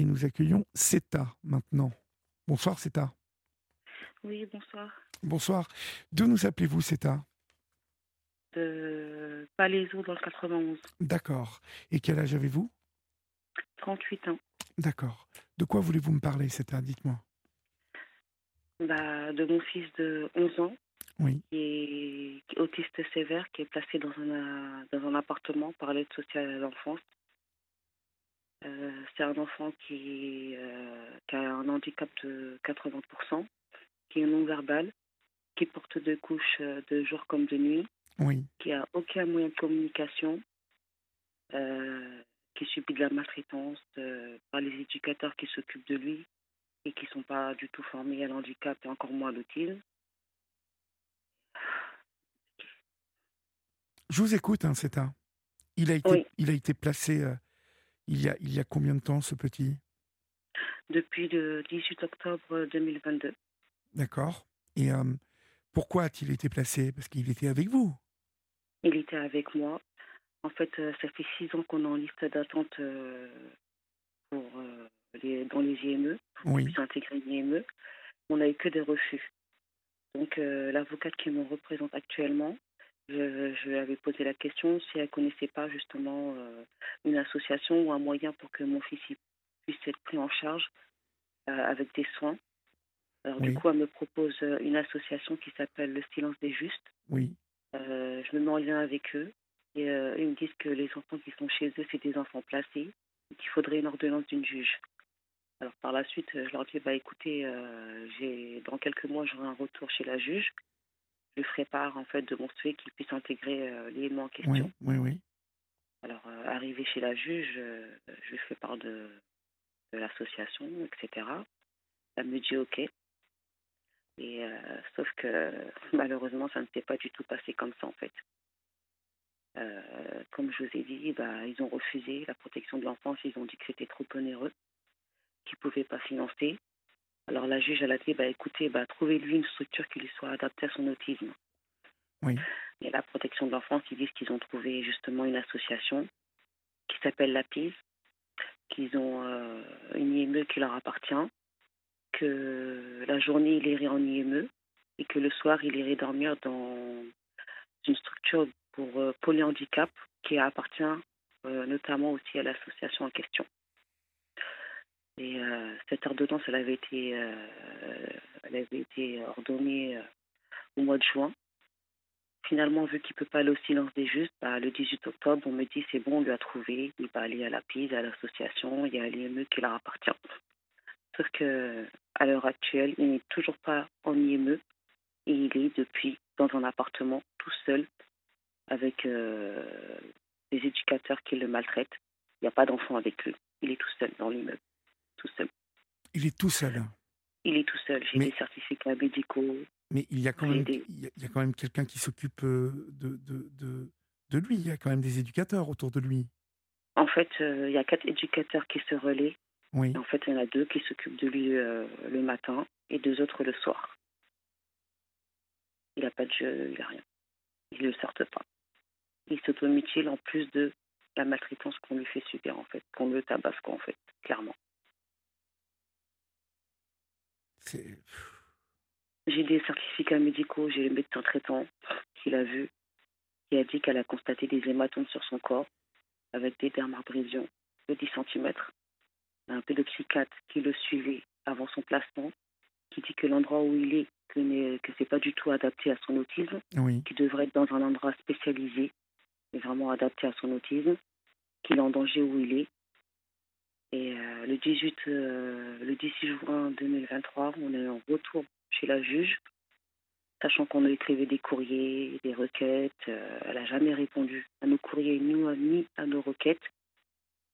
et nous accueillons Seta maintenant. Bonsoir Seta. Oui, bonsoir. Bonsoir. D'où nous appelez-vous Seta? De Palaiso dans le 91. D'accord. Et quel âge avez-vous? 38 ans. D'accord. De quoi voulez-vous me parler Seta? Dites-moi. Bah, de mon fils de 11 ans Oui. qui est, qui est autiste sévère, qui est placé dans un, dans un appartement par l'aide sociale à l'enfance. Euh, c'est un enfant qui, euh, qui a un handicap de 80%, qui est non-verbal, qui porte deux couches euh, de jour comme de nuit, Oui. qui a aucun moyen de communication, euh, qui subit de la maltraitance par les éducateurs qui s'occupent de lui et qui ne sont pas du tout formés à l'handicap et encore moins à l'autisme. Je vous écoute, hein, Seta. Il a été, Oui. il a été placé il, y a, il y a combien de temps, ce petit? Depuis le 18 octobre 2022. D'accord. Et euh, pourquoi a-t-il été placé? Parce qu'il était avec vous. Il était avec moi. En fait, euh, ça fait six ans qu'on est en liste d'attente euh, pour euh, les, dans les IME, pour Oui. intégrer une IME. On n'a eu que des refus. Donc, l'avocate qui me représente actuellement, je, je lui avais posé la question si elle connaissait pas justement euh, une association ou un moyen pour que mon fils il puisse être pris en charge euh, avec des soins. Alors, Oui. du coup, elle me propose euh, une association qui s'appelle Le Silence des Justes. Oui. Euh, je me mets en lien avec eux et ils me disent que les enfants qui sont chez eux, c'est des enfants placés et qu'il faudrait une ordonnance d'une juge. Alors par la suite, je leur dis bah écoutez, j'ai dans quelques mois j'aurai un retour chez la juge. Je lui ferai part en fait de mon souhait qu'il puisse intégrer euh, l'élément en question. Oui. Oui. Oui. Alors euh, arrivé chez la juge, euh, je lui fais part de, de l'association, etc. Elle me dit ok. Et sauf que malheureusement, ça ne s'est pas du tout passé comme ça en fait. Comme je vous ai dit, bah, ils ont refusé la protection de l'enfance. Ils ont dit que c'était trop onéreux, qu'ils ne pouvaient pas financer. Alors la juge, elle a dit, bah, écoutez, bah, trouvez-lui une structure qui lui soit adaptée à son autisme. Oui. Et la protection de l'enfance, ils disent qu'ils ont trouvé justement une association qui s'appelle La Pise, qu'ils ont euh, une IME qui leur appartient, que la journée, il irait en IME et que le soir, il irait dormir dans une structure pour euh, polyhandicap qui appartient euh, notamment aussi à l'association en question. Et euh, cette ordonnance, elle avait été, euh, elle été ordonnée euh, au mois de juin. Finalement, vu qu'il ne peut pas aller au silence des justes, bah, le 18 octobre, on me dit c'est bon, on lui a trouvé, il va aller à la PIS, à l'association, il y a l'IME qui leur appartient. Sauf que à l'heure actuelle, il n'est toujours pas en IME et il est depuis dans un appartement tout seul avec euh, des éducateurs qui le maltraitent. Il n'y a pas d'enfant avec lui. Il est tout seul dans l'immeuble. Tout seul. Il est tout seul. Il est tout seul. J'ai Mais- des certificats médicaux. Mais il y a quand même, des- il y a, il quand même quelqu'un qui s'occupe euh, de, de, de, de lui. Il y a quand même des éducateurs autour de lui. En fait, euh, il y a quatre éducateurs qui se relaient. Oui. En fait, il y en a deux qui s'occupent de lui euh, le matin et deux autres le soir. Il n'a pas de jeu, il n'a rien. Ils ne sortent pas. Il s'automutile en plus de la maltraitance qu'on lui fait subir, en fait. Qu'on le tabasse, en fait, clairement. J'ai des certificats médicaux, j'ai le médecin traitant qui l'a vu, qui a dit qu'elle a constaté des hématomes sur son corps avec des dermabrasions de 10 cm. Un pédopsychiatre qui le suivait avant son placement, qui dit que l'endroit où il est, que, n'est- que c'est pas du tout adapté à son autisme, oui. qu'il devrait être dans un endroit spécialisé et vraiment adapté à son autisme, qu'il est en danger où il est. Et euh, le 18, euh, le 18 juin 2023, on est en retour chez la juge, sachant qu'on a écrivé des courriers, des requêtes. euh, elle n'a jamais répondu à nos courriers ni à, ni à nos requêtes.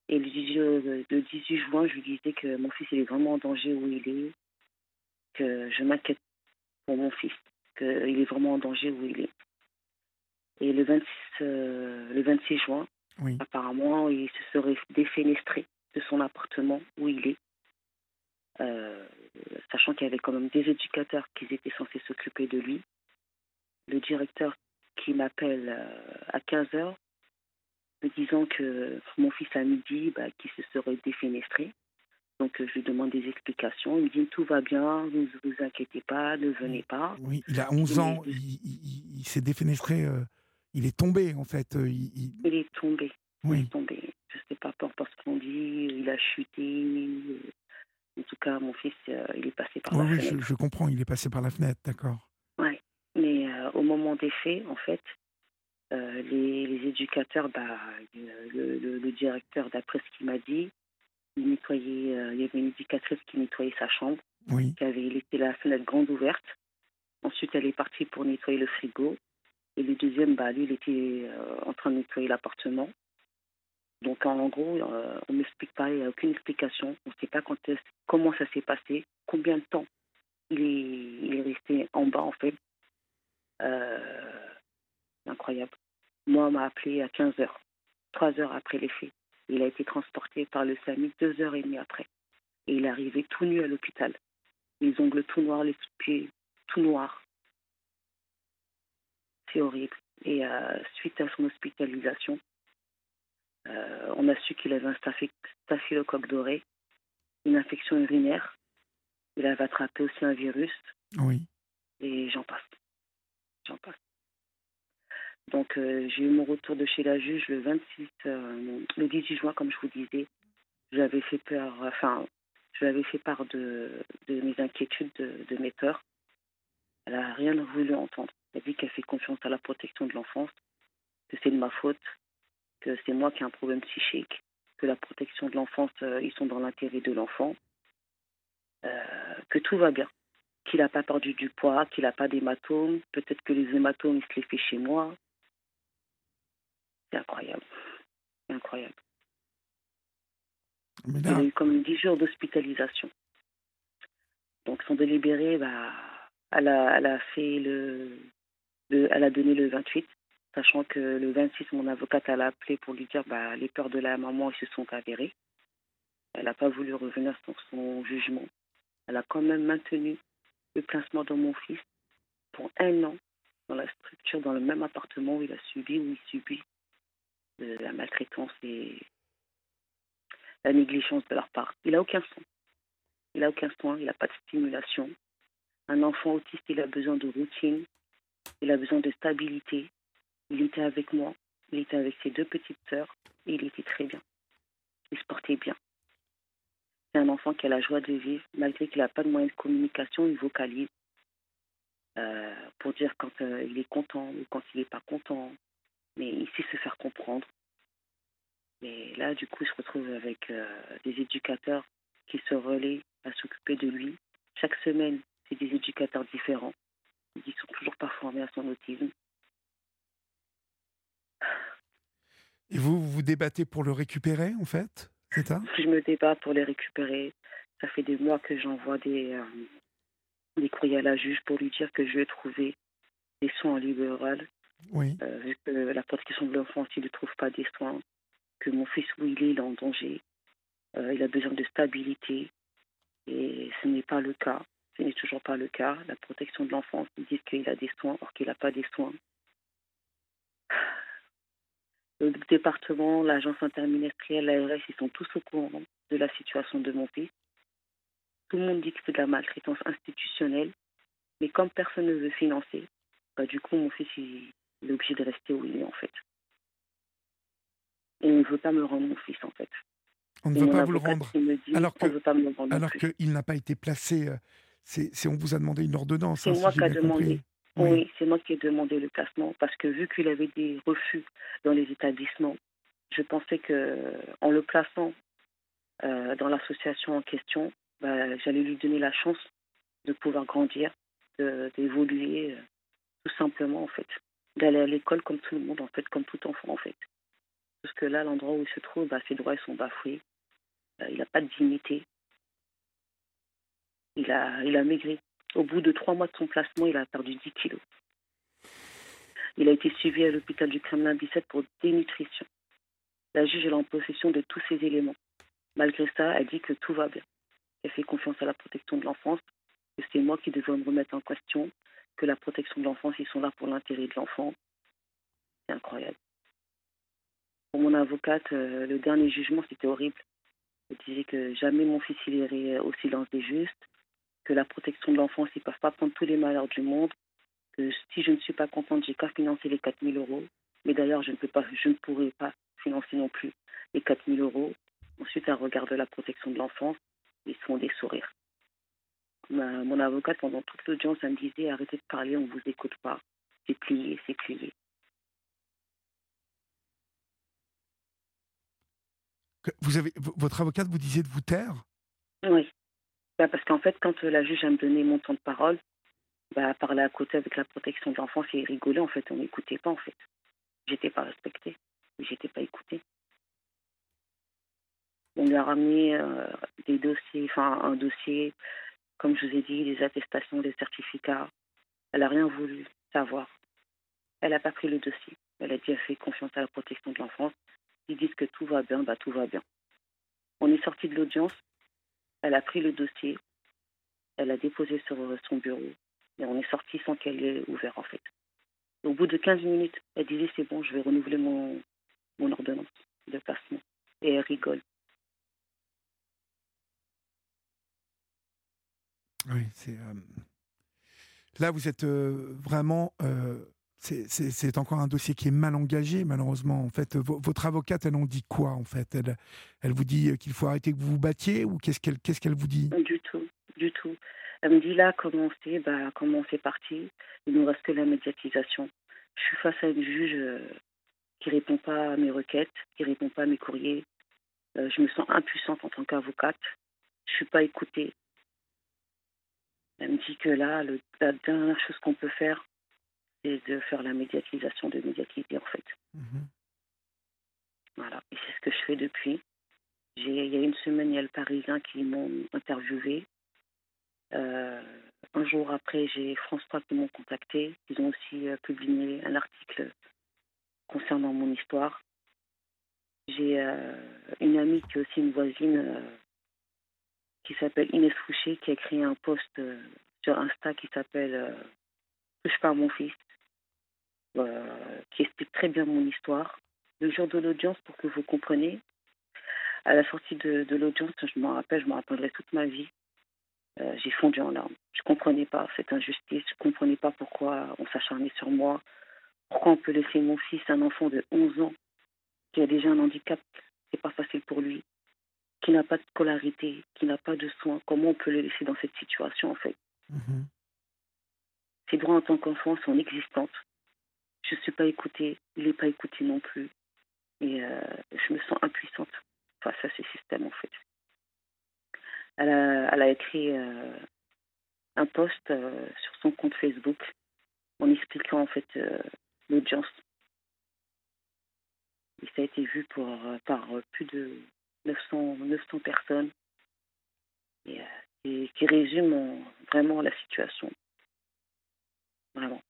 Et le 18, euh, le 18 juin, je lui disais que mon fils il est vraiment en danger où il est, que je m'inquiète pour mon fils, qu'il est vraiment en danger où il est. Et le 26, euh, le 26 juin, Oui. apparemment, il se serait défenestré de son appartement où il est, euh, sachant qu'il y avait quand même des éducateurs qui étaient censés s'occuper de lui. Le directeur qui m'appelle euh, à 15 heures, me disant que mon fils à midi, bah, qui se serait défenestré. Donc je lui demande des explications. Il me dit tout va bien, ne vous, inquiétez pas, ne venez pas. Oui, il a 11 ans, il, s'est défenestré, euh, il est tombé en fait. Il, est tombé. Oui. Il est tombé. Je sais pas parce qu'on dit, il a chuté. En tout cas, mon fils, il est passé par la fenêtre. Oui, je, comprends, il est passé par la fenêtre, d'accord. Oui, mais au moment des faits, en fait, les, les, éducateurs, bah, le, le, le directeur, d'après ce qu'il m'a dit, il nettoyait, euh, il y avait une éducatrice qui nettoyait sa chambre, qui avait laissé la fenêtre grande ouverte. Ensuite, elle est partie pour nettoyer le frigo. Et le deuxième, bah, lui, il était euh, en train de nettoyer l'appartement. Donc, en, gros, euh, on ne m'explique pas, il n'y a aucune explication. On ne sait pas comment ça s'est passé, combien de temps il est, resté en bas, en fait. incroyable. Moi, on m'a appelé à 15 heures, 3 heures après les faits. Il a été transporté par le SAMU deux heures et demie après. Et il est arrivé tout nu à l'hôpital. Les ongles tout noirs, les pieds tout noirs. C'est horrible. Et euh, suite à son hospitalisation, euh, on a su qu'il avait un staphylocoque doré, une infection urinaire. Il avait attrapé aussi un virus. Oui. Et j'en passe. J'en passe. Donc euh, j'ai eu mon retour de chez la juge le 26, euh, le 18 juin, comme je vous disais. J'avais fait peur, enfin, je lui avais fait part de, de mes inquiétudes, de, de, mes peurs. Elle n'a rien voulu entendre. Elle dit qu'elle fait confiance à la protection de l'enfance, que c'est de ma faute, que c'est moi qui ai un problème psychique, que la protection de l'enfance, euh, ils sont dans l'intérêt de l'enfant, que tout va bien, qu'il n'a pas perdu du poids, qu'il n'a pas d'hématomes, peut-être que les hématomes, il se les fait chez moi, c'est incroyable. C'est incroyable. Il a eu comme 10 jours d'hospitalisation. Donc son délibéré, bah, elle, a, elle a fait le, elle a donné le 28, sachant que le 26, mon avocate elle a appelé pour lui dire bah, les peurs de la maman se sont avérées. Elle n'a pas voulu revenir sur son jugement. Elle a quand même maintenu le placement de mon fils pour un an dans la structure, dans le même appartement où il a subi, où il subit de la maltraitance et la négligence de leur part. Il n'a aucun soin. Il n'a aucun soin, il n'a pas de stimulation. Un enfant autiste, il a besoin de routine, il a besoin de stabilité. Il était avec moi, il était avec ses deux petites sœurs et il était très bien. Il se portait bien. C'est un enfant qui a la joie de vivre, malgré qu'il n'a pas de moyens de communication, il vocalise euh, pour dire quand euh, il est content ou quand il n'est pas content mais il sait se faire comprendre. Mais là, du coup, il se retrouve avec euh, des éducateurs qui se relaient à s'occuper de lui. Chaque semaine, c'est des éducateurs différents. Ils sont toujours pas formés à son autisme. Et vous, vous débattez pour le récupérer, en fait C'est ça? Je me débat pour les récupérer. Ça fait des mois que j'envoie des, euh, des courriers à la juge pour lui dire que je vais trouver des soins en libéral oui. Euh, vu que la protection de l'enfance, il ne trouve pas des soins, que mon fils, où il est, il est en danger. Euh, il a besoin de stabilité. Et ce n'est pas le cas. Ce n'est toujours pas le cas. La protection de l'enfance, ils disent qu'il a des soins, or qu'il n'a pas des soins. Le département, l'agence interministérielle, l'ARS, ils sont tous au courant de la situation de mon fils. Tout le monde dit que c'est de la maltraitance institutionnelle, mais comme personne ne veut financer, bah, du coup, mon fils, il, il est obligé de rester où il est en fait. Et on ne veut pas me rendre mon fils en fait. On ne veut pas vous le rendre. alors que, alors qu'il n'a pas été placé. Euh, c'est, on vous a demandé une ordonnance. C'est hein, moi qui ai demandé. Oui, c'est moi qui ai demandé le placement parce que vu qu'il avait des refus dans les établissements, je pensais que en le plaçant euh, dans l'association en question, bah, j'allais lui donner la chance de pouvoir grandir, d'évoluer, euh, tout simplement en fait d'aller à l'école comme tout le monde, en fait, comme tout enfant, en fait. Parce que là, l'endroit où il se trouve, bah, ses droits sont bafoués. Euh, il n'a pas de dignité. Il a, il a maigri. Au bout de trois mois de son placement, il a perdu 10 kilos. Il a été suivi à l'hôpital du Kremlin 17 pour dénutrition. La juge est en possession de tous ces éléments. Malgré ça, elle dit que tout va bien. Elle fait confiance à la protection de l'enfance, que c'est moi qui devrais me remettre en question, que la protection de l'enfance, ils sont là pour l'intérêt de l'enfant. C'est incroyable. Pour mon avocate, euh, le dernier jugement, c'était horrible. Elle disait que jamais mon fils il irait au silence des justes, que la protection de l'enfance, ils ne peuvent pas prendre tous les malheurs du monde, que si je ne suis pas contente, j'ai qu'à financer les 4 000 euros. Mais d'ailleurs, je ne peux pas, je ne pourrai pas financer non plus les 4 000 euros. Ensuite, elle regarde la protection de l'enfance, ils font des sourires. mon avocate, pendant toute l'audience, elle me disait arrêtez de parler, on ne vous écoute pas. C'est plié, c'est plié. Vous avez, votre avocate vous disait de vous taire? Oui. Bah, parce qu'en fait, quand la juge a me donné mon temps de parole, bah, parler à côté avec la protection de l'enfance et rigoler, en fait, on n'écoutait pas, en fait. J'étais pas respectée, j'étais pas écoutée. On a ramené euh, des dossiers, enfin un dossier, comme je vous ai dit, des attestations, des certificats. Elle n'a rien voulu savoir. Elle n'a pas pris le dossier. Elle a dit elle fait confiance à la protection de l'enfance. Ils disent que tout va bien, bah tout va bien. On est sorti de l'audience. Elle a pris le dossier. Elle l'a déposé sur son bureau. Et on est sorti sans qu'elle ait ouvert, en fait. Au bout de 15 minutes, elle disait c'est bon, je vais renouveler mon, ordonnance de placement. Et elle rigole. Oui, c'est. Euh, là, vous êtes euh, vraiment. Euh, c'est encore un dossier qui est mal engagé, malheureusement. En fait, votre avocate, elle en dit quoi, en fait? Elle, elle vous dit qu'il faut arrêter que vous vous battiez ou qu'est-ce qu'elle qu'est-ce vous dit? Du tout, du tout. Elle me dit là, comment c'est? Bah, Comment c'est parti? Il ne nous reste que la médiatisation. Je suis face à une juge qui répond pas à mes requêtes, qui répond pas à mes courriers. je me sens impuissante en tant qu'avocate. Je suis pas écoutée. Elle me dit que là, la dernière chose qu'on peut faire, c'est de faire la médiatisation, de médiatiser en fait. Mhm. Voilà, et c'est ce que je fais depuis. Il y a une semaine, il y a le Parisien qui m'ont interviewé. Euh, un jour après, j'ai France 3 qui m'ont contacté. Ils ont aussi euh, publié un article concernant mon histoire. J'ai euh, une amie qui est aussi une voisine qui s'appelle Inès Fouché, qui a créé un post sur Insta qui s'appelle Touche pas mon fils, euh, qui explique très bien mon histoire. Le jour de l'audience, pour que vous compreniez, à la sortie de, de l'audience, je m'en rappelle, je me rappellerai toute ma vie. j'ai fondu en larmes. Je ne comprenais pas cette injustice, je ne comprenais pas pourquoi on s'acharnait sur moi, pourquoi on peut laisser mon fils, un enfant de 11 ans, qui a déjà un handicap, c'est pas facile pour lui, qui n'a pas de scolarité, qui n'a pas de soins, comment on peut le laisser dans cette situation en fait? Mhm. Ses droits en tant qu'enfant sont existantes. Je ne suis pas écoutée, il n'est pas écouté non plus. Et euh, je me sens impuissante face à ces systèmes en fait. Elle a, elle a écrit euh, un post euh, sur son compte Facebook en expliquant en fait l'audience. Et ça a été vu pour, par plus de 900, 900 personnes, et, qui résument vraiment la situation. Vraiment.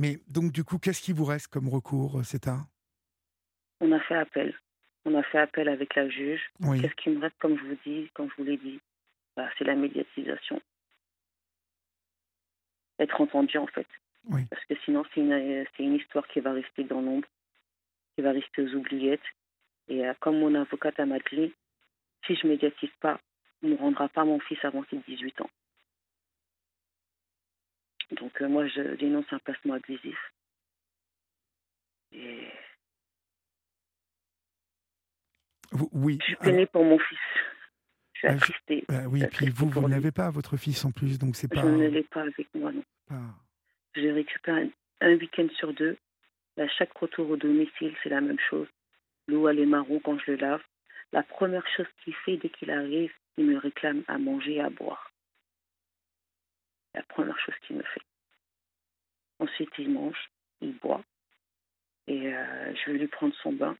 Mais donc, du coup, qu'est-ce qui vous reste comme recours, c'est euh, On a fait appel. On a fait appel avec la juge. Qu'est-ce qui me reste, comme je vous dis, comme je vous l'ai dit? Bah, C'est la médiatisation. Être entendu, en fait. Parce que sinon, c'est une, une histoire qui va rester dans l'ombre va rester aux oubliettes. Et euh, comme mon avocate m'a dit, si je ne médiatise pas, on ne rendra pas mon fils avant ses 18 ans. Donc euh, moi, je dénonce un placement abusif. Et... Oui. Je suis peinée pour mon fils. Je suis bah, attristée. Bah oui, puis vous, vous n'avez pas votre fils en plus, donc c'est pas. Je ne l'ai pas avec moi, non. Ah. Je récupère un week-end sur deux à chaque retour au domicile, c'est la même chose. L'eau, elle est marron quand je le lave. La première chose qu'il fait dès qu'il arrive, il me réclame à manger et à boire. La première chose qu'il me fait. Ensuite, il mange, il boit. Et euh, je vais lui prendre son bain.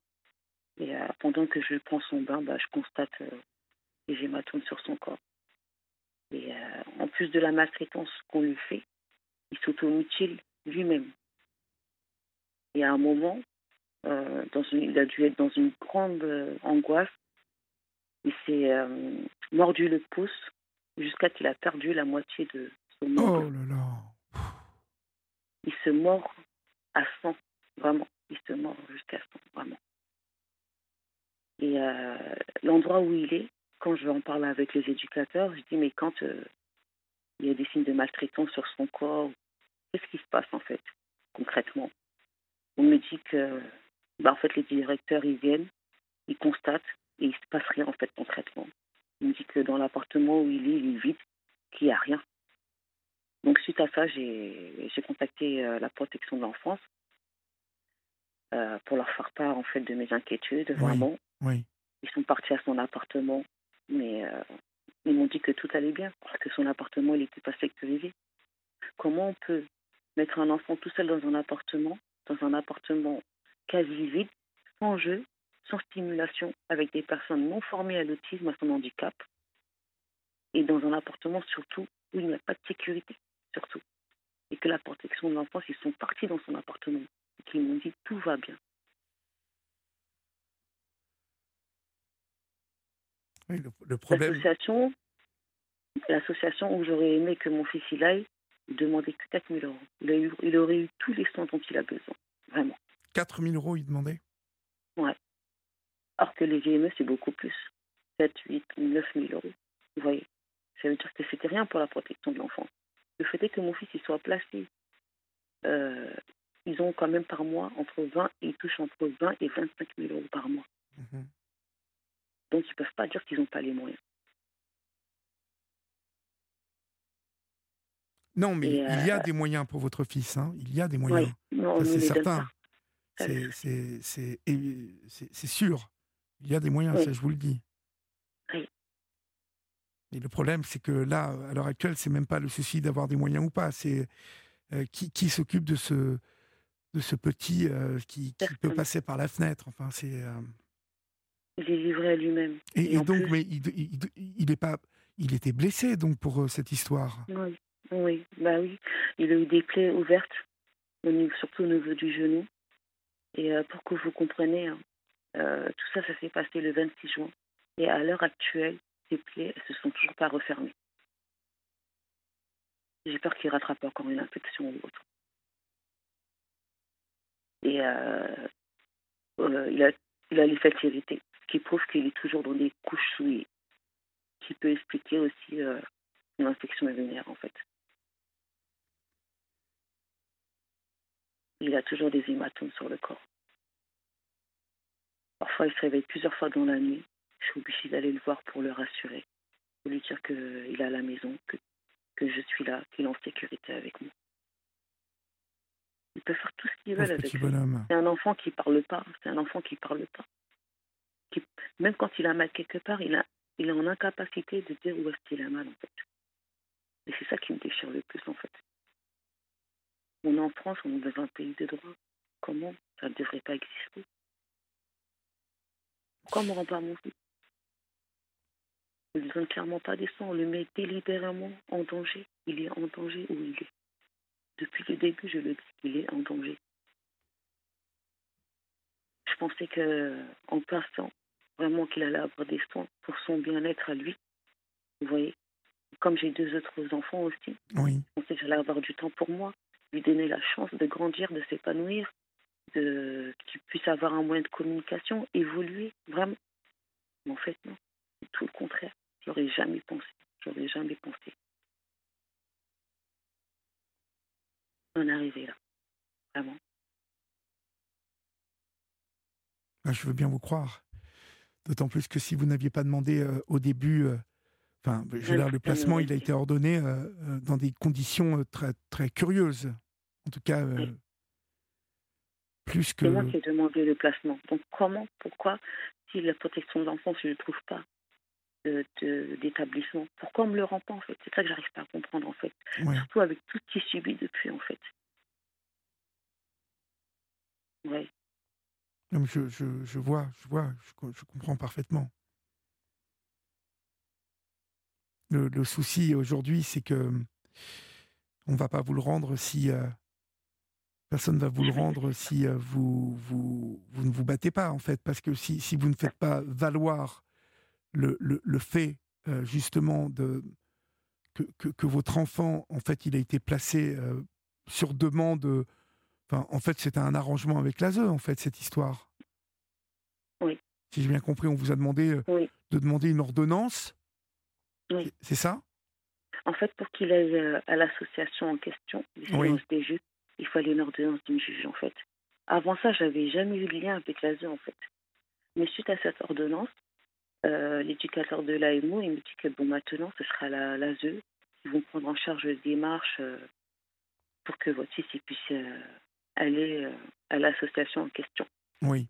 Et euh, pendant que je lui prends son bain, bah, je constate euh, des hématomes sur son corps. Et en plus de la maltraitance qu'on lui fait, il s'automutile lui-même. Et à un moment, il a dû être dans une grande angoisse. Il s'est mordu le pouce jusqu'à qu'il a perdu la moitié de Oh là là Il se mord à 100, vraiment. Il se mord jusqu'à 100, vraiment. Et l'endroit où il est, quand je vais en parler avec les éducateurs, je dis mais quand il y a des signes de maltraitance sur son corps, qu'est-ce qui se passe en fait concrètement? On me dit que bah, en fait les directeurs ils viennent, ils constatent et il se passe rien en fait concrètement. Il me dit que dans l'appartement où il est, il est vide, qu'il n'y a rien. Donc suite à ça, j'ai contacté euh, la protection de l'enfance euh, pour leur faire part en fait de mes inquiétudes, vraiment. Oui. Ils sont partis à son appartement, mais euh, ils m'ont dit que tout allait bien, parce que son appartement, il n'était pas sécurisé. Comment on peut mettre un enfant tout seul dans un appartement, dans un appartement quasi vide, sans jeu, sans stimulation, avec des personnes non formées à l'autisme, à son handicap, et dans un appartement surtout où il n'y a pas de sécurité, surtout. Et que la protection de l'enfance, ils sont partis dans son appartement, et qu'ils m'ont dit tout va bien. le, problème. L'association, l'association où j'aurais aimé que mon fils y aille, demandait que 4 000 euros. Il, il aurait eu tous les soins dont il a besoin, vraiment. 4 000 euros, il demandait? Ouais. Alors que les GME, c'est beaucoup plus. 7, 8, 9 000 euros. Vous voyez? Ça veut dire que c'était rien pour la protection de l'enfant. Le fait est que mon fils il soit placé. Euh, ils ont quand même par mois entre 20 et ils touchent entre 20 et 25 000 euros par mois. Mhm. Donc ils ne peuvent pas dire qu'ils n'ont pas les moyens. Non, mais il y a euh, des moyens pour votre fils. Hein. Il y a des moyens. c'est certain. C'est sûr. Il y a des moyens, ça je vous le dis. Oui. Et le problème, c'est que là, à l'heure actuelle, c'est même pas le souci d'avoir des moyens ou pas. C'est euh, qui, qui s'occupe de ce, de ce petit euh, qui, qui, peut passer par la fenêtre? Enfin, c'est. Euh il est livré à lui-même. Et, donc, mais il, il, est pas, il était blessé donc pour cette histoire. Oui, oui, bah oui. Il a eu des plaies ouvertes, surtout au niveau du genou. Et pour que vous compreniez, hein, tout ça, ça s'est passé le 26 juin. Et à l'heure actuelle, ces plaies se sont toujours pas refermées. J'ai peur qu'il rattrape encore une infection ou autre. Et euh, euh, il, a, il a les qui prouve qu'il est toujours dans des couches souillées, qui peut expliquer aussi une infection urinaire en fait. Il a toujours des hématomes sur le corps. Parfois, il se réveille plusieurs fois dans la nuit. Je suis obligée d'aller le voir pour le rassurer, pour lui dire qu'il est à la maison, que, que je suis là, qu'il est en sécurité avec moi. Il peut faire tout ce qu'il veut avec C'est un enfant qui parle pas. C'est un enfant qui parle pas. Qui, même quand il a mal quelque part, il, a, il est en incapacité de dire où est-ce qu'il a mal, en fait. Et c'est ça qui me déchire le plus, en fait. On est en France, on est dans un pays de droit. Comment Ça ne devrait pas exister? Pourquoi on ne rend pas mon fils? Il ne donne clairement pas des soins. On le met délibérément en danger. Il est en danger où il est. Depuis le début, je le dis, il est en danger. Je pensais que en passant, vraiment qu'il allait avoir des soins pour son bien-être à lui. Vous voyez Comme j'ai deux autres enfants aussi, oui. je pensais que j'allais avoir du temps pour moi, lui donner la chance de grandir, de s'épanouir, de, qu'il puisse avoir un moyen de communication, évoluer, vraiment. Mais en fait, non. C'est tout le contraire. J'aurais jamais pensé. J'aurais jamais pensé. On est arrivé là. Vraiment. Ah, je veux bien vous croire. D'autant plus que si vous n'aviez pas demandé euh, au début, euh, enfin, le placement, il a été ordonné euh, dans des conditions très, très curieuses. En tout cas, c'est moi qui ai demandé le placement. Donc comment, pourquoi, si la protection de l'enfance, je ne trouve pas? D'établissement, pourquoi on ne me le rend pas en fait? C'est ça que j'arrive pas à comprendre en fait. Surtout avec tout ce qui subit depuis en fait. Oui. Je, je, je, vois, je vois, je, comprends parfaitement. Le, le souci aujourd'hui, c'est que on va pas vous le rendre si euh, Personne ne va vous le rendre si euh, vous, vous, vous, ne vous battez pas, en fait, parce que si, si vous ne faites pas valoir le, le, le fait, euh, justement, de, que, que, que, votre enfant, en fait, il a été placé euh, sur demande. Enfin, en fait, c'était un arrangement avec l'ASE, en fait, cette histoire. Oui. Si j'ai bien compris, on vous a demandé de demander une ordonnance. Oui. C'est ça? En fait, pour qu'il aille à l'association en question, des juges, il fallait une ordonnance d'une juge, en fait. Avant ça, j'avais jamais eu de lien avec l'ASE, en fait. Mais suite à cette ordonnance, l'éducateur de l'AMO, il me dit que bon, maintenant, ce sera l'ASE. Ils vont prendre en charge les démarches pour que votre fils puisse aller à l'association en question. Oui.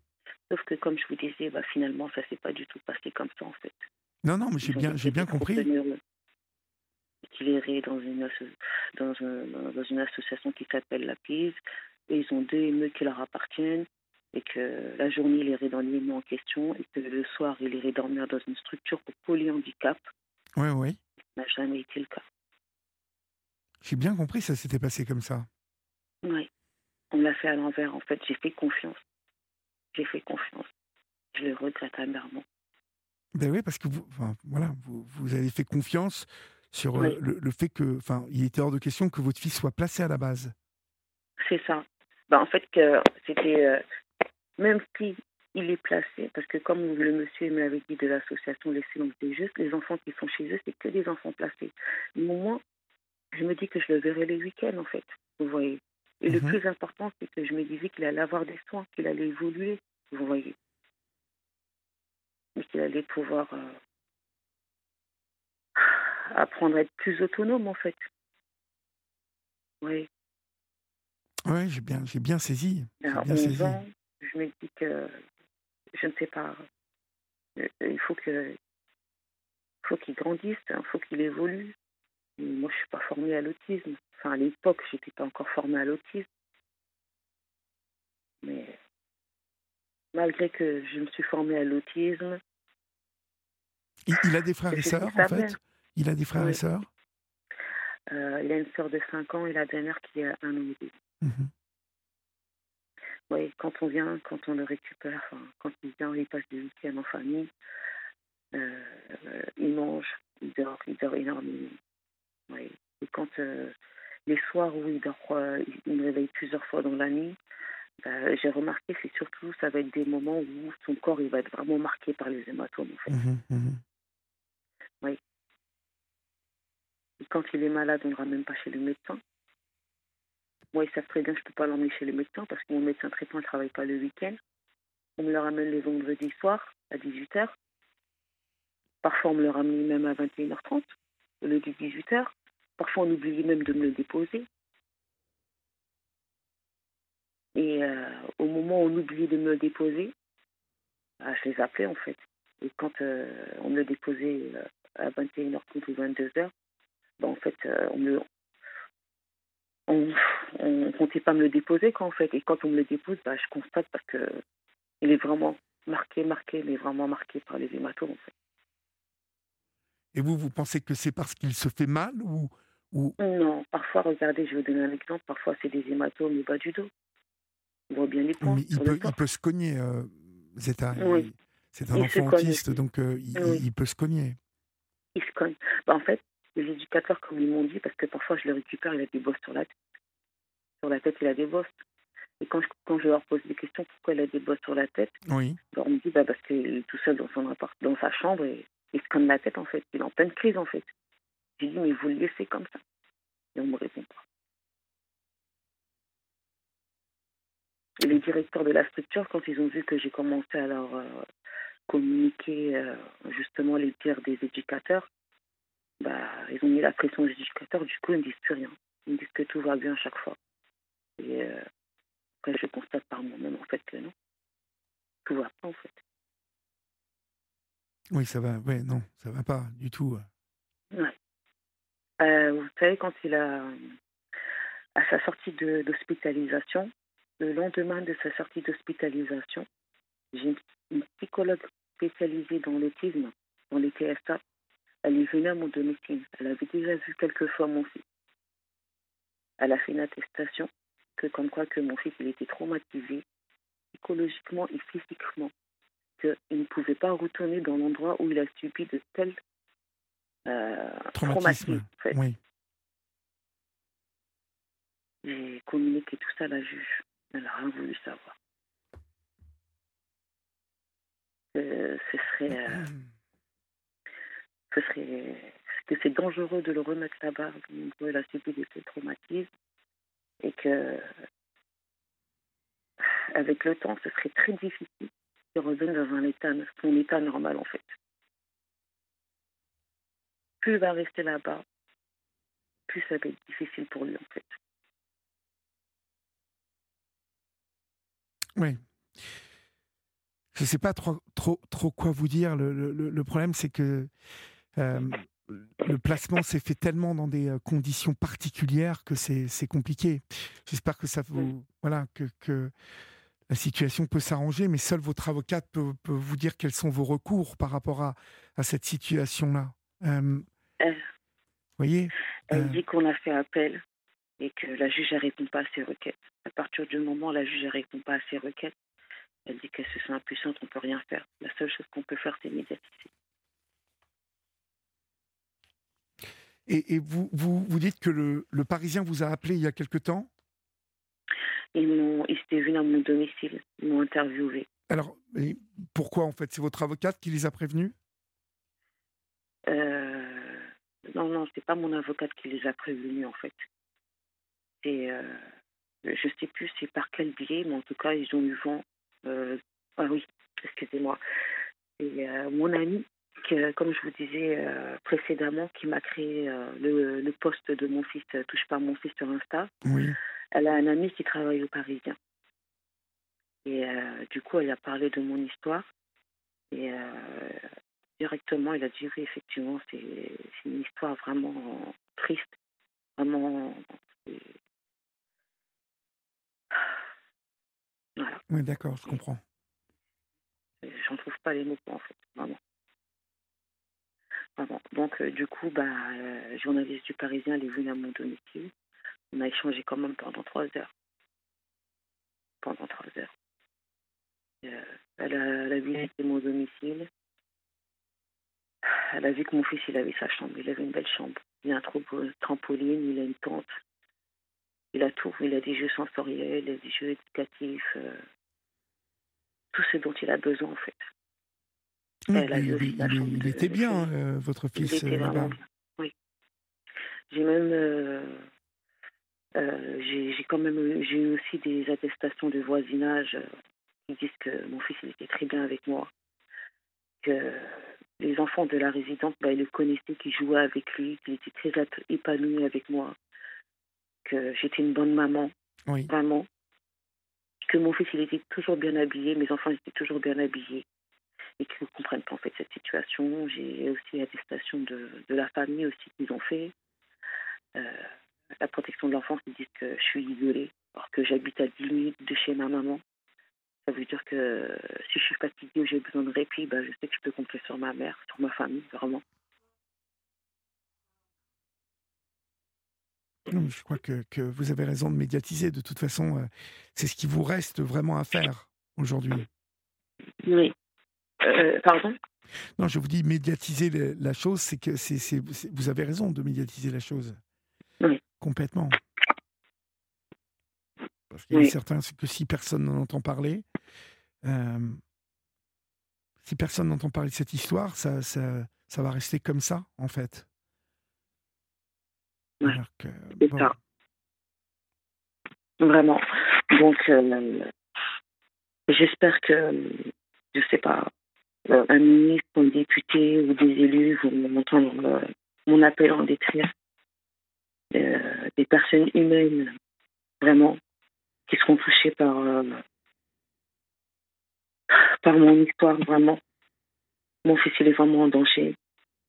Sauf que, comme je vous disais, bah, finalement, ça s'est pas du tout passé comme ça, en fait. Non, non, mais j'ai bien, j'ai bien compris. Qu'il irait dans une, dans, dans une association qui s'appelle La Pise, et ils ont deux émeux qui leur appartiennent, et que la journée, il irait dans l'émeu en question, et que le soir, il irait dormir dans une structure pour polyhandicap. Oui, oui. Ça n'a jamais été le cas. J'ai bien compris, ça s'était passé comme ça. Oui. On l'a fait à l'envers, en fait. J'ai fait confiance j'ai fait confiance. Je le regrette amèrement. Ben oui, parce que vous, voilà, vous, vous, avez fait confiance sur euh, le, fait que, enfin, il était hors de question que votre fils soit placé à la base. C'est ça. Ben, en fait, que c'était euh, même si il est placé, parce que comme le monsieur me l'avait dit de l'association Les Silences des Justes, les enfants qui sont chez eux, c'est que des enfants placés. Mais moi, je me dis que je le verrai les week-ends, en fait. Vous voyez. Et le mhm. plus important, c'est que je me disais qu'il allait avoir des soins, qu'il allait évoluer, vous voyez. Et qu'il allait pouvoir euh, apprendre à être plus autonome, en fait. Oui. Oui, j'ai bien, j'ai bien saisi. À bien 11 ans, je me dis que, je ne sais pas, euh, il faut que faut qu'il grandisse, il hein, faut qu'il évolue. moi, je ne suis pas formée à l'autisme. Enfin, à l'époque, je n'étais pas encore formée à l'autisme. Mais malgré que je me suis formée à l'autisme. Il, a des frères et sœurs, en fait? Il a des frères et sœurs? Euh, Il a une sœur de 5 ans et la dernière qui a un an et demi. Oui, quand on vient, quand on le récupère, quand il vient, il passe des week-ends en famille, euh, il mange, il dort, il dort énormément. Oui. Et quand euh, les soirs où il dort, euh, il me réveille plusieurs fois dans la nuit. Bah, j'ai remarqué que surtout, ça va être des moments où son corps il va être vraiment marqué par les hématomes. En fait. Mmh mmh oui. Et quand il est malade, on ne le ramène pas chez le médecin. Moi, ils savent très bien que je ne peux pas l'emmener chez le médecin parce que mon médecin traitant ne travaille pas le week-end. On me le ramène les vendredis soirs à 18h. Parfois, on me le ramène même à 21h30, au lieu de 18h. Parfois, on oublie même de me le déposer. Et euh, au moment où on oubliait de me le déposer, bah, je les appelais en fait. Et quand euh, on me le déposait euh, à 21h ou 22h, bah, en fait, on ne on, comptait pas me le déposer quand en fait. Et quand on me le dépose, bah, je constate parce que il est vraiment marqué, marqué, mais vraiment marqué par les hématomes en fait. Et vous, vous pensez que c'est parce qu'il se fait mal ou non, parfois, regardez, je vais vous donner un exemple. Parfois, c'est des hématomes au bas du dos. On voit bien les points. il, peut, il, peut, se cogner, euh, Zeta. C'est un enfant autiste, donc euh, il, peut se cogner. Il se cogne. Bah, en fait, les éducateurs, comme ils m'ont dit, parce que parfois je le récupère, il a des bosses sur la tête. Sur la tête, il a des bosses. Et quand je, quand je leur pose des questions, pourquoi il a des bosses sur la tête oui. Bah, on me dit bah, parce qu'il est tout seul dans, son appart, dans sa chambre et il se cogne la tête, en fait. Il est en pleine crise, en fait. J'ai dit, mais vous le laissez comme ça. Et on ne me répond pas. Et les directeurs de la structure, quand ils ont vu que j'ai commencé à leur euh, communiquer euh, justement les dires des éducateurs, bah, ils ont mis la pression aux éducateurs, du coup, ils ne disent plus rien. Ils me disent que tout va bien à chaque fois. Et euh, après, je constate par moi-même, en fait, que non. Tout va pas, en fait. Oui, ça va. Ouais, non, ça va pas du tout. Ouais. Euh, vous savez, quand il a, à sa sortie d'hospitalisation, le lendemain de sa sortie d'hospitalisation, j'ai une psychologue spécialisée dans l'autisme, dans les TSA. Elle est venue à mon domicile. Elle avait déjà vu quelques fois mon fils. Elle a fait une attestation que comme quoi que mon fils il était traumatisé psychologiquement et physiquement, qu'il ne pouvait pas retourner dans l'endroit où il a subi de tels euh, traumatisme. Oui. J'ai communiqué tout ça à la juge. Elle n'a rien voulu savoir. ce serait, que c'est dangereux de le remettre là-bas. Il a subi des traumatismes et que avec le temps, ce serait très difficile de revenir dans un état, état normal en fait. Plus il va rester là-bas, plus ça va être difficile pour lui en fait. Oui. Je ne sais pas trop, trop, trop quoi vous dire. Le, problème, c'est que le placement s'est fait tellement dans des conditions particulières que c'est compliqué. J'espère que ça vous, voilà, que, que la situation peut s'arranger, mais seul votre avocate peut, peut, vous dire quels sont vos recours par rapport à, à cette situation-là. Euh, euh voyez Elle dit qu'on a fait appel et que la juge ne répond pas à ses requêtes. À partir du moment où la juge ne répond pas à ses requêtes, elle dit qu'elle se sent impuissante, on ne peut rien faire. La seule chose qu'on peut faire, c'est médiatiser. Et, vous, vous, vous, dites que le, le, Parisien vous a appelé il y a quelque temps? Ils, m'ont, ils étaient venus à mon domicile, ils m'ont interviewé. Alors, pourquoi en fait? C'est votre avocate qui les a prévenus? Euh, Non, non, c'est pas mon avocate qui les a prévenus en fait. C'est, euh, je sais plus c'est par quel biais, mais en tout cas, ils ont eu vent. Euh, ah oui, excusez-moi. C'est euh, mon ami comme je vous disais euh, précédemment, qui m'a créé euh, le, le, poste de mon fils euh, Touche pas mon fils sur Insta. Oui. Elle a un ami qui travaille au Parisien. Et du coup, elle a parlé de mon histoire. Et directement, elle a dit oui, effectivement, c'est une histoire vraiment triste. Vraiment. Voilà. Oui, d'accord, je comprends. J'en trouve pas les mots, en fait, vraiment. Donc, euh, du coup, bah, euh, journaliste du Parisien, elle est venue à mon domicile. On a échangé quand même pendant trois heures. Pendant trois heures. Euh, elle, a, visité mon domicile. Elle a vu que mon fils, il avait sa chambre. Il avait une belle chambre. Il a un trampoline, il a une tente. Il a tout. Il a des jeux sensoriels, des jeux éducatifs. tout ce dont il a besoin, en fait il, était bien, euh, votre fils euh, là-bas. Oui. J'ai même, euh, j'ai quand même, j'ai eu aussi des attestations de voisinage qui disent que mon fils il était très bien avec moi, que les enfants de la résidence, bah, ils le connaissaient, qu'ils jouaient avec lui, qu'il était très épanoui avec moi, que j'étais une bonne maman, vraiment, que mon fils il était toujours bien habillé, mes enfants étaient toujours bien habillés et qui ne comprennent pas en fait cette situation. J'ai aussi l'attestation de, de, la famille aussi qu'ils ont fait. Euh, la protection de l'enfance, ils disent que je suis isolée, alors que j'habite à 10 minutes de chez ma maman. Ça veut dire que si je suis fatiguée ou j'ai besoin de répit, bah, je sais que je peux compter sur ma mère, sur ma famille, vraiment. je crois que, que, vous avez raison de médiatiser. De toute façon, euh, c'est ce qui vous reste vraiment à faire aujourd'hui. Oui. Euh, pardon? Non, je vous dis médiatiser la chose, c'est que c'est, vous avez raison de médiatiser la chose. Oui. Complètement. Parce qu'il est certain que si personne n'en entend parler, euh, si personne n'entend parler de cette histoire, ça, ça, ça, va rester comme ça, en fait. c'est ça. Vraiment. Donc, euh, j'espère que, je sais pas, un ministre, un député ou des élus vont entendre euh, mon appel en détresse. Euh, des personnes humaines, vraiment, qui seront touchées par, par mon histoire, vraiment. Mon fils, il est vraiment en danger.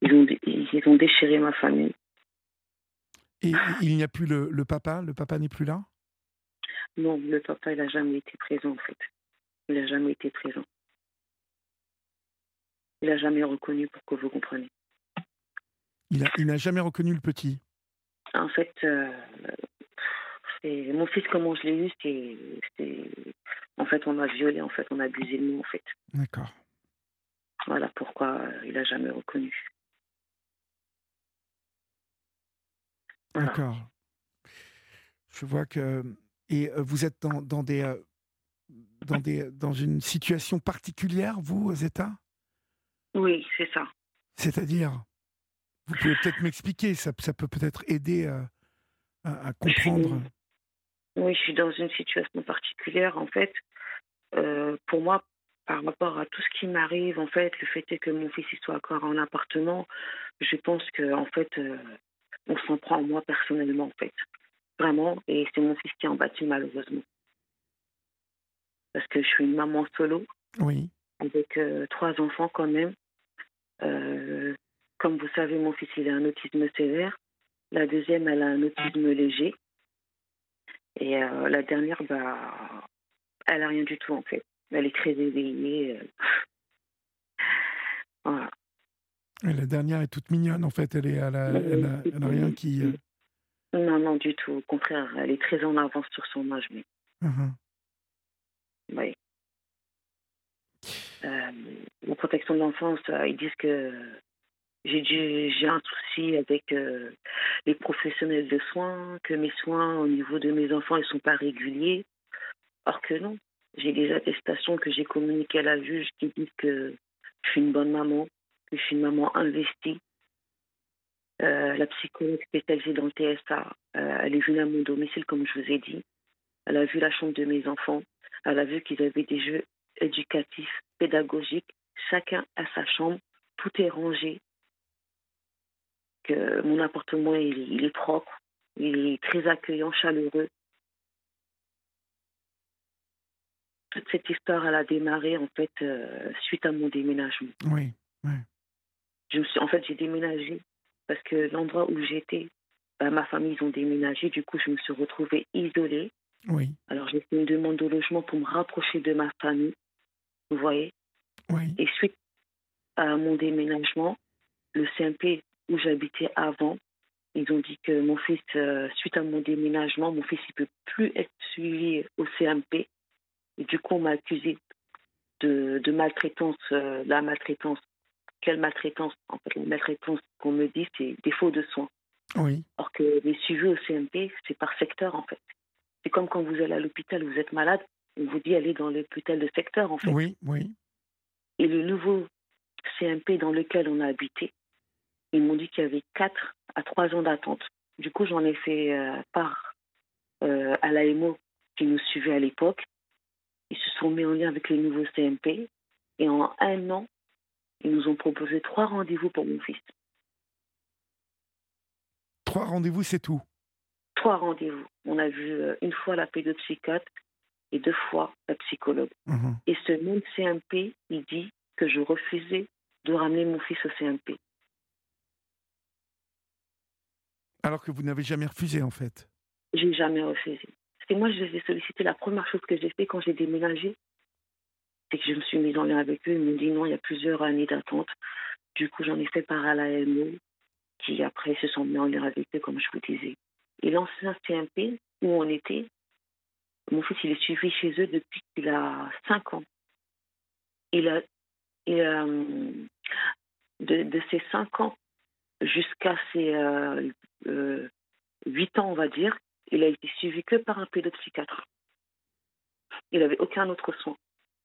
Ils ont, ils ont déchiré ma famille. Et il n'y a plus le, le papa? Le papa n'est plus là? Non, le papa, il n'a jamais été présent, en fait. Il n'a jamais été présent. Il n'a jamais reconnu, pour que vous compreniez. Il n'a jamais reconnu le petit En fait, euh, mon fils, comment je l'ai eu, c'est. En fait, on m'a violé, en fait, on a abusé de nous, en fait. D'accord. Voilà pourquoi euh, il n'a jamais reconnu. D'accord. Je vois que. Et euh, vous êtes dans, dans des dans, des, dans une situation particulière, vous, Zeta Oui, c'est ça. C'est-à-dire Vous pouvez peut-être m'expliquer, ça, ça peut peut-être aider à, à, comprendre. oui, je suis dans une situation particulière. En fait, euh, pour moi, par rapport à tout ce qui m'arrive, en fait, le fait est que mon fils soit encore en appartement, je pense que en fait, euh, on s'en prend à moi personnellement, en fait, vraiment, et c'est mon fils qui est en battu malheureusement, parce que je suis une maman solo, oui, avec euh, trois enfants quand même. Comme vous savez, mon fils il a un autisme sévère. La deuxième, elle a un autisme léger. Et la dernière, bah, elle a rien du tout en fait. Elle est très éveillée. Euh. voilà. Et la dernière est toute mignonne en fait. Elle est, elle a, elle a, rien qui. Euh. Non, non, du tout. Au contraire, elle est très en avance sur son âge. Mais... Uh-huh. Oui. Euh, protection de l'enfance, euh, ils disent que j'ai un souci avec les professionnels de soins, que mes soins au niveau de mes enfants ne sont pas réguliers. Or que non. J'ai des attestations que j'ai communiquées à la juge qui disent que je suis une bonne maman, que je suis une maman investie. Euh, la psychologue spécialisée dans le TSA, euh, elle est venue à mon domicile, comme je vous ai dit. Elle a vu la chambre de mes enfants. Elle a vu qu'ils avaient des jeux éducatifs, pédagogiques. Chacun a sa chambre. Tout est rangé. Que mon appartement, il est propre. Il est très accueillant, chaleureux. toute cette histoire, elle a démarré en fait euh, suite à mon déménagement. Oui, Je me suis, en fait, j'ai déménagé parce que l'endroit où j'étais, bah, ma famille, ils ont déménagé. Du coup, je me suis retrouvée isolée. Oui. Alors, j'ai fait une demande de logement pour me rapprocher de ma famille. Vous voyez Oui. Et suite à mon déménagement, le CMP où j'habitais avant, ils ont dit que mon fils, euh, suite à mon déménagement, mon fils ne peut plus être suivi au CMP et du coup, on m'a accusé de, de maltraitance, euh, la maltraitance. Quelle maltraitance? En fait, la maltraitance qu'on me dit, c'est défaut de soins. Oui. Alors que les suivis au CMP, c'est par secteur, en fait. C'est comme quand vous allez à l'hôpital, vous êtes malade, on vous dit allez dans l'hôpital de secteur, en fait. Oui, oui. Et le nouveau CMP dans lequel on a habité, ils m'ont dit qu'il y avait 4 à 3 ans d'attente. Du coup, j'en ai fait euh, part euh, à l'AMO qui nous suivait à l'époque. Ils se sont mis en lien avec les nouveaux CMP et en un an, ils nous ont proposé trois rendez-vous pour mon fils. Trois rendez-vous, c'est tout? Trois rendez-vous. On a vu euh, une fois la pédopsychiatre et deux fois la psychologue. Mhm. Et ce même CMP, il dit que je refusais de ramener mon fils au CMP. Alors que vous n'avez jamais refusé, en fait J'ai jamais refusé. C'est moi, je les ai sollicités. La première chose que j'ai fait quand j'ai déménagé, c'est que je me suis mise en lien avec eux. Ils m'ont dit non, il y a plusieurs années d'attente. Du coup, j'en ai fait part à l'AMO, qui après se sont mis en lien avec eux, comme je vous disais. Et l'ancien CMP, où on était, mon fils, il est suivi chez eux depuis qu'il a 5 ans. Il a, de, ses 5 ans jusqu'à ses euh, euh, 8 ans, on va dire, il a été suivi que par un pédopsychiatre. Il n'avait aucun autre soin.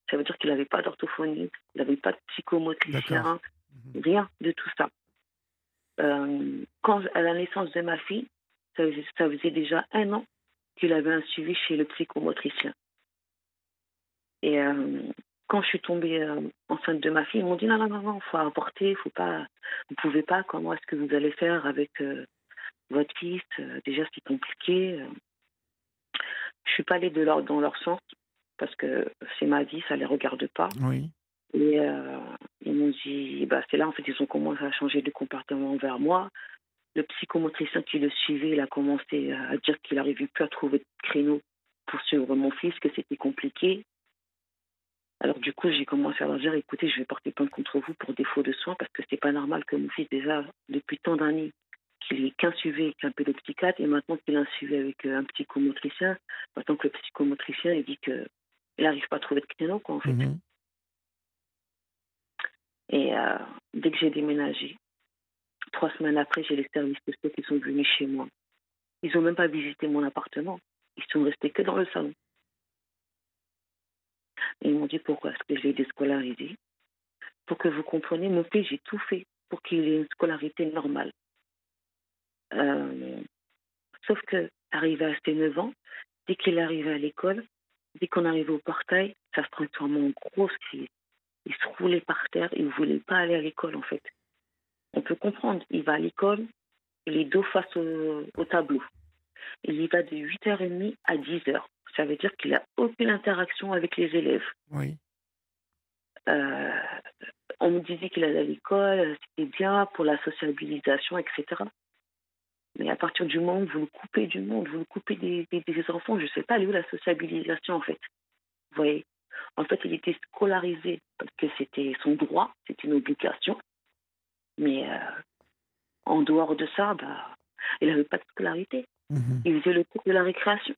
Ça veut dire qu'il n'avait pas d'orthophonie, il n'avait pas de psychomotricien, mhm. rien de tout ça. Euh, quand, à la naissance de ma fille, ça faisait, déjà un an qu'il avait un suivi chez le psychomotricien. Et euh, quand je suis tombée euh, enceinte de ma fille, ils m'ont dit non, non, non, non, faut avorter, faut pas, vous pouvez pas, comment est-ce que vous allez faire avec votre fils, euh, déjà c'est compliqué. Euh. Je suis pas allée de leur, dans leur sens parce que c'est ma vie, ça les regarde pas. Oui. Et euh, ils m'ont dit, bah, c'est là en fait ils ont commencé à changer de comportement envers moi. Le psychomotricien qui le suivait, il a commencé à dire qu'il n'arrivait plus à trouver de créneau pour suivre mon fils, que c'était compliqué. Alors du coup, j'ai commencé à leur dire, écoutez, je vais porter plainte contre vous pour défaut de soins parce que c'est pas normal que mon fils déjà depuis tant d'années qu'il est qu'un suivi avec un pédopsychiatre et maintenant qu'il a un suivi avec euh, un psychomotricien, maintenant que le psychomotricien il dit qu'il n'arrive pas à trouver de créneau, quoi, en fait. Mhm. Et euh, dès que j'ai déménagé, trois semaines après, j'ai les services sociaux qui sont venus chez moi. Ils n'ont même pas visité mon appartement. Ils sont restés que dans le salon. Ils m'ont dit pourquoi est-ce que je l'ai déscolarisé. Pour que vous compreniez, mon fils, j'ai tout fait pour qu'il ait une scolarité normale. Euh, sauf que, arrivé à ses 9 ans, dès qu'il arrivait à l'école, dès qu'on arrivait au portail, ça se transformait en grosse crise. Il se roulait par terre, il ne voulait pas aller à l'école en fait. On peut comprendre, il va à l'école, il est dos face au, au tableau. Il y va de 8h30 à 10h. Ça veut dire qu'il n'a aucune interaction avec les élèves. Oui. Euh, on me disait qu'il allait à l'école, c'était bien pour la sociabilisation, etc. Mais à partir du moment où vous le coupez du monde, vous le coupez des, des, des enfants, je ne sais pas, elle est où la sociabilisation en fait? Vous voyez? En fait, il était scolarisé parce que c'était son droit, c'était une obligation. Mais euh, en dehors de ça, bah, il n'avait pas de scolarité. Mhm. Il faisait le cours de la récréation.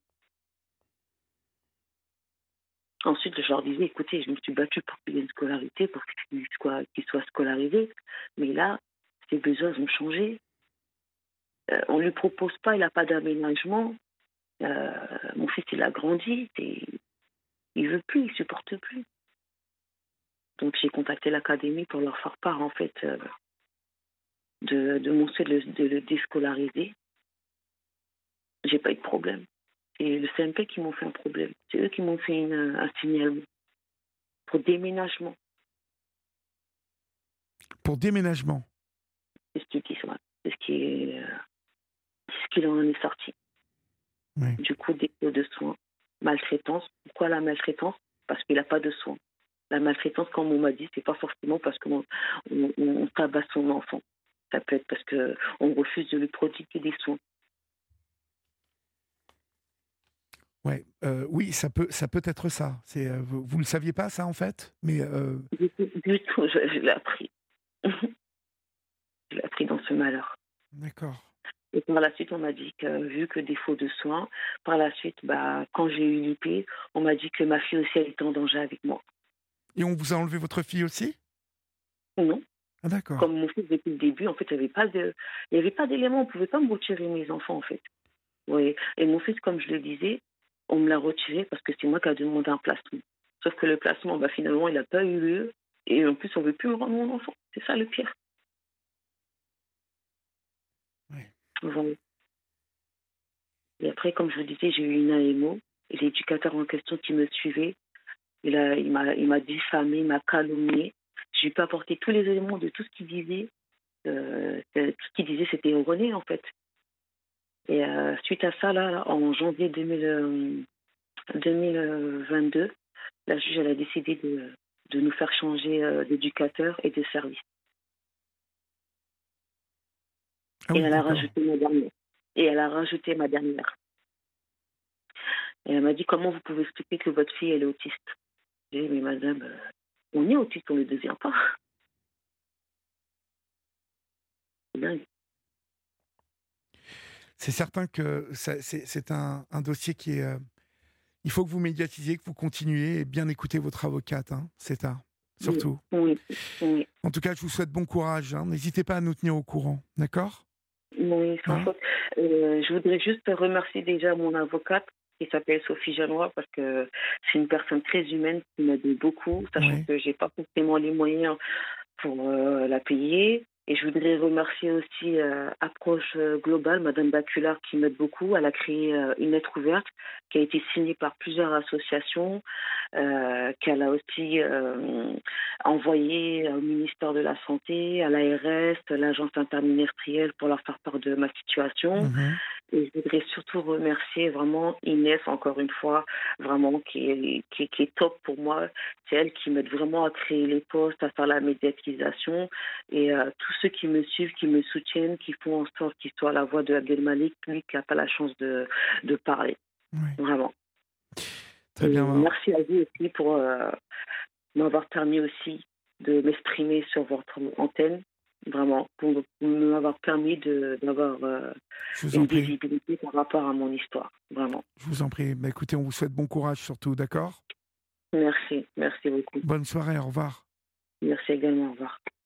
Ensuite, je leur disais, écoutez, je me suis battue pour qu'il ait une scolarité, pour qu'il soit, soit scolarisé. Mais là, ses besoins ont changé. Euh, on ne lui propose pas, il n'a pas d'aménagement. Euh, mon fils, il a grandi. Et il veut plus, il supporte plus. Donc, j'ai contacté l'académie pour leur faire part, en fait, euh, de, de mon souhait de le, de le déscolariser. J'ai pas eu de problème. C'est le CMP qui m'ont fait un problème. C'est eux qui m'ont fait une, un signalement pour déménagement. Pour déménagement? C'est ce qui, c'est ce qui est, euh, c'est ce qu'il en est sorti. Oui. Du coup, défaut de soins, maltraitance. Pourquoi la maltraitance? Parce qu'il n'a pas de soins. La maltraitance, comme on m'a dit, c'est pas forcément parce qu'on on, on tabasse son enfant. Ça peut être parce qu'on refuse de lui prodiguer des soins. Ouais, euh, oui, ça peut, ça peut être ça. C'est, euh, vous, vous le saviez pas ça en fait, mais euh, Du tout, du tout, je, je l'ai appris. je l'ai appris dans ce malheur. d'accord. Et par la suite, on m'a dit que, vu que défaut de soins, par la suite, bah, quand j'ai eu l'IP, on m'a dit que ma fille aussi, elle était en danger avec moi. Et on vous a enlevé votre fille aussi? Non, Ah d'accord. comme mon fils depuis le début, en fait, il n'y avait pas de, il y avait pas d'éléments, on pouvait pas me retirer mes enfants, en fait. Oui. Et mon fils, comme je le disais, on me l'a retiré parce que c'est moi qui ai demandé un placement. Sauf que le placement, bah, finalement, il n'a pas eu lieu. Et en plus, on ne veut plus me rendre mon enfant. C'est ça le pire. Oui. Voilà. Et après, comme je vous disais, j'ai eu une AMO. Et l'éducateur en question qui me suivait, il a- il m'a il m'a diffamé, il m'a calomnié. Je lui ai pas apporté tous les éléments de tout ce qu'il disait. Euh, euh, tout ce qu'il disait, c'était erroné, en fait. Et euh, suite à ça, là, en janvier 2000, euh, 2022, la juge elle a décidé de, de nous faire changer d'éducateur et de service. Ah et elle a rajouté ma dernière. Et elle a rajouté ma dernière. Et elle m'a dit comment vous pouvez expliquer que votre fille elle est autiste? J'ai dit mais madame, on est autiste, on ne le devient pas. C'est dingue. C'est certain que c'est un, un dossier qui est. euh, il faut que vous médiatisiez, que vous continuez et bien écouter votre avocate. Hein, c'est un. Surtout. Oui, oui, En tout cas, je vous souhaite bon courage. hein. N'hésitez pas à nous tenir au courant. D'accord? Oui, sans Hein? faute. Euh, je voudrais juste remercier déjà mon avocate qui s'appelle Sophie Janois parce que c'est une personne très humaine qui m'aide beaucoup, sachant Oui. que j'ai pas forcément les moyens pour euh, la payer. Et je voudrais remercier aussi euh, Approche euh, Globale, Madame Baculard, qui m'aide beaucoup. Elle a créé euh, une lettre ouverte qui a été signée par plusieurs associations, euh, qu'elle a aussi euh, envoyée au ministère de la Santé, à l'ARS, à l'Agence interministérielle pour leur faire part de ma situation. Mhm. Et je voudrais surtout remercier vraiment Inès, encore une fois, vraiment qui est, qui, qui est top pour moi. C'est elle qui m'aide vraiment à créer les postes, à faire la médiatisation. Et euh, tous ceux qui me suivent, qui me soutiennent, qui font en sorte qu'il soit la voix de Abdelmalik, lui qui n'a pas la chance de, de parler. Oui. Vraiment. Très Et bien. Merci à vous aussi pour euh, m'avoir permis aussi de m'exprimer sur votre antenne. Vraiment, pour m'avoir permis de- d'avoir euh, une visibilité par rapport à mon histoire. Vraiment. Je vous en prie. Bah, écoutez, on vous souhaite bon courage surtout. D'accord? Merci, merci beaucoup. Bonne soirée. Au revoir. Merci également, au revoir.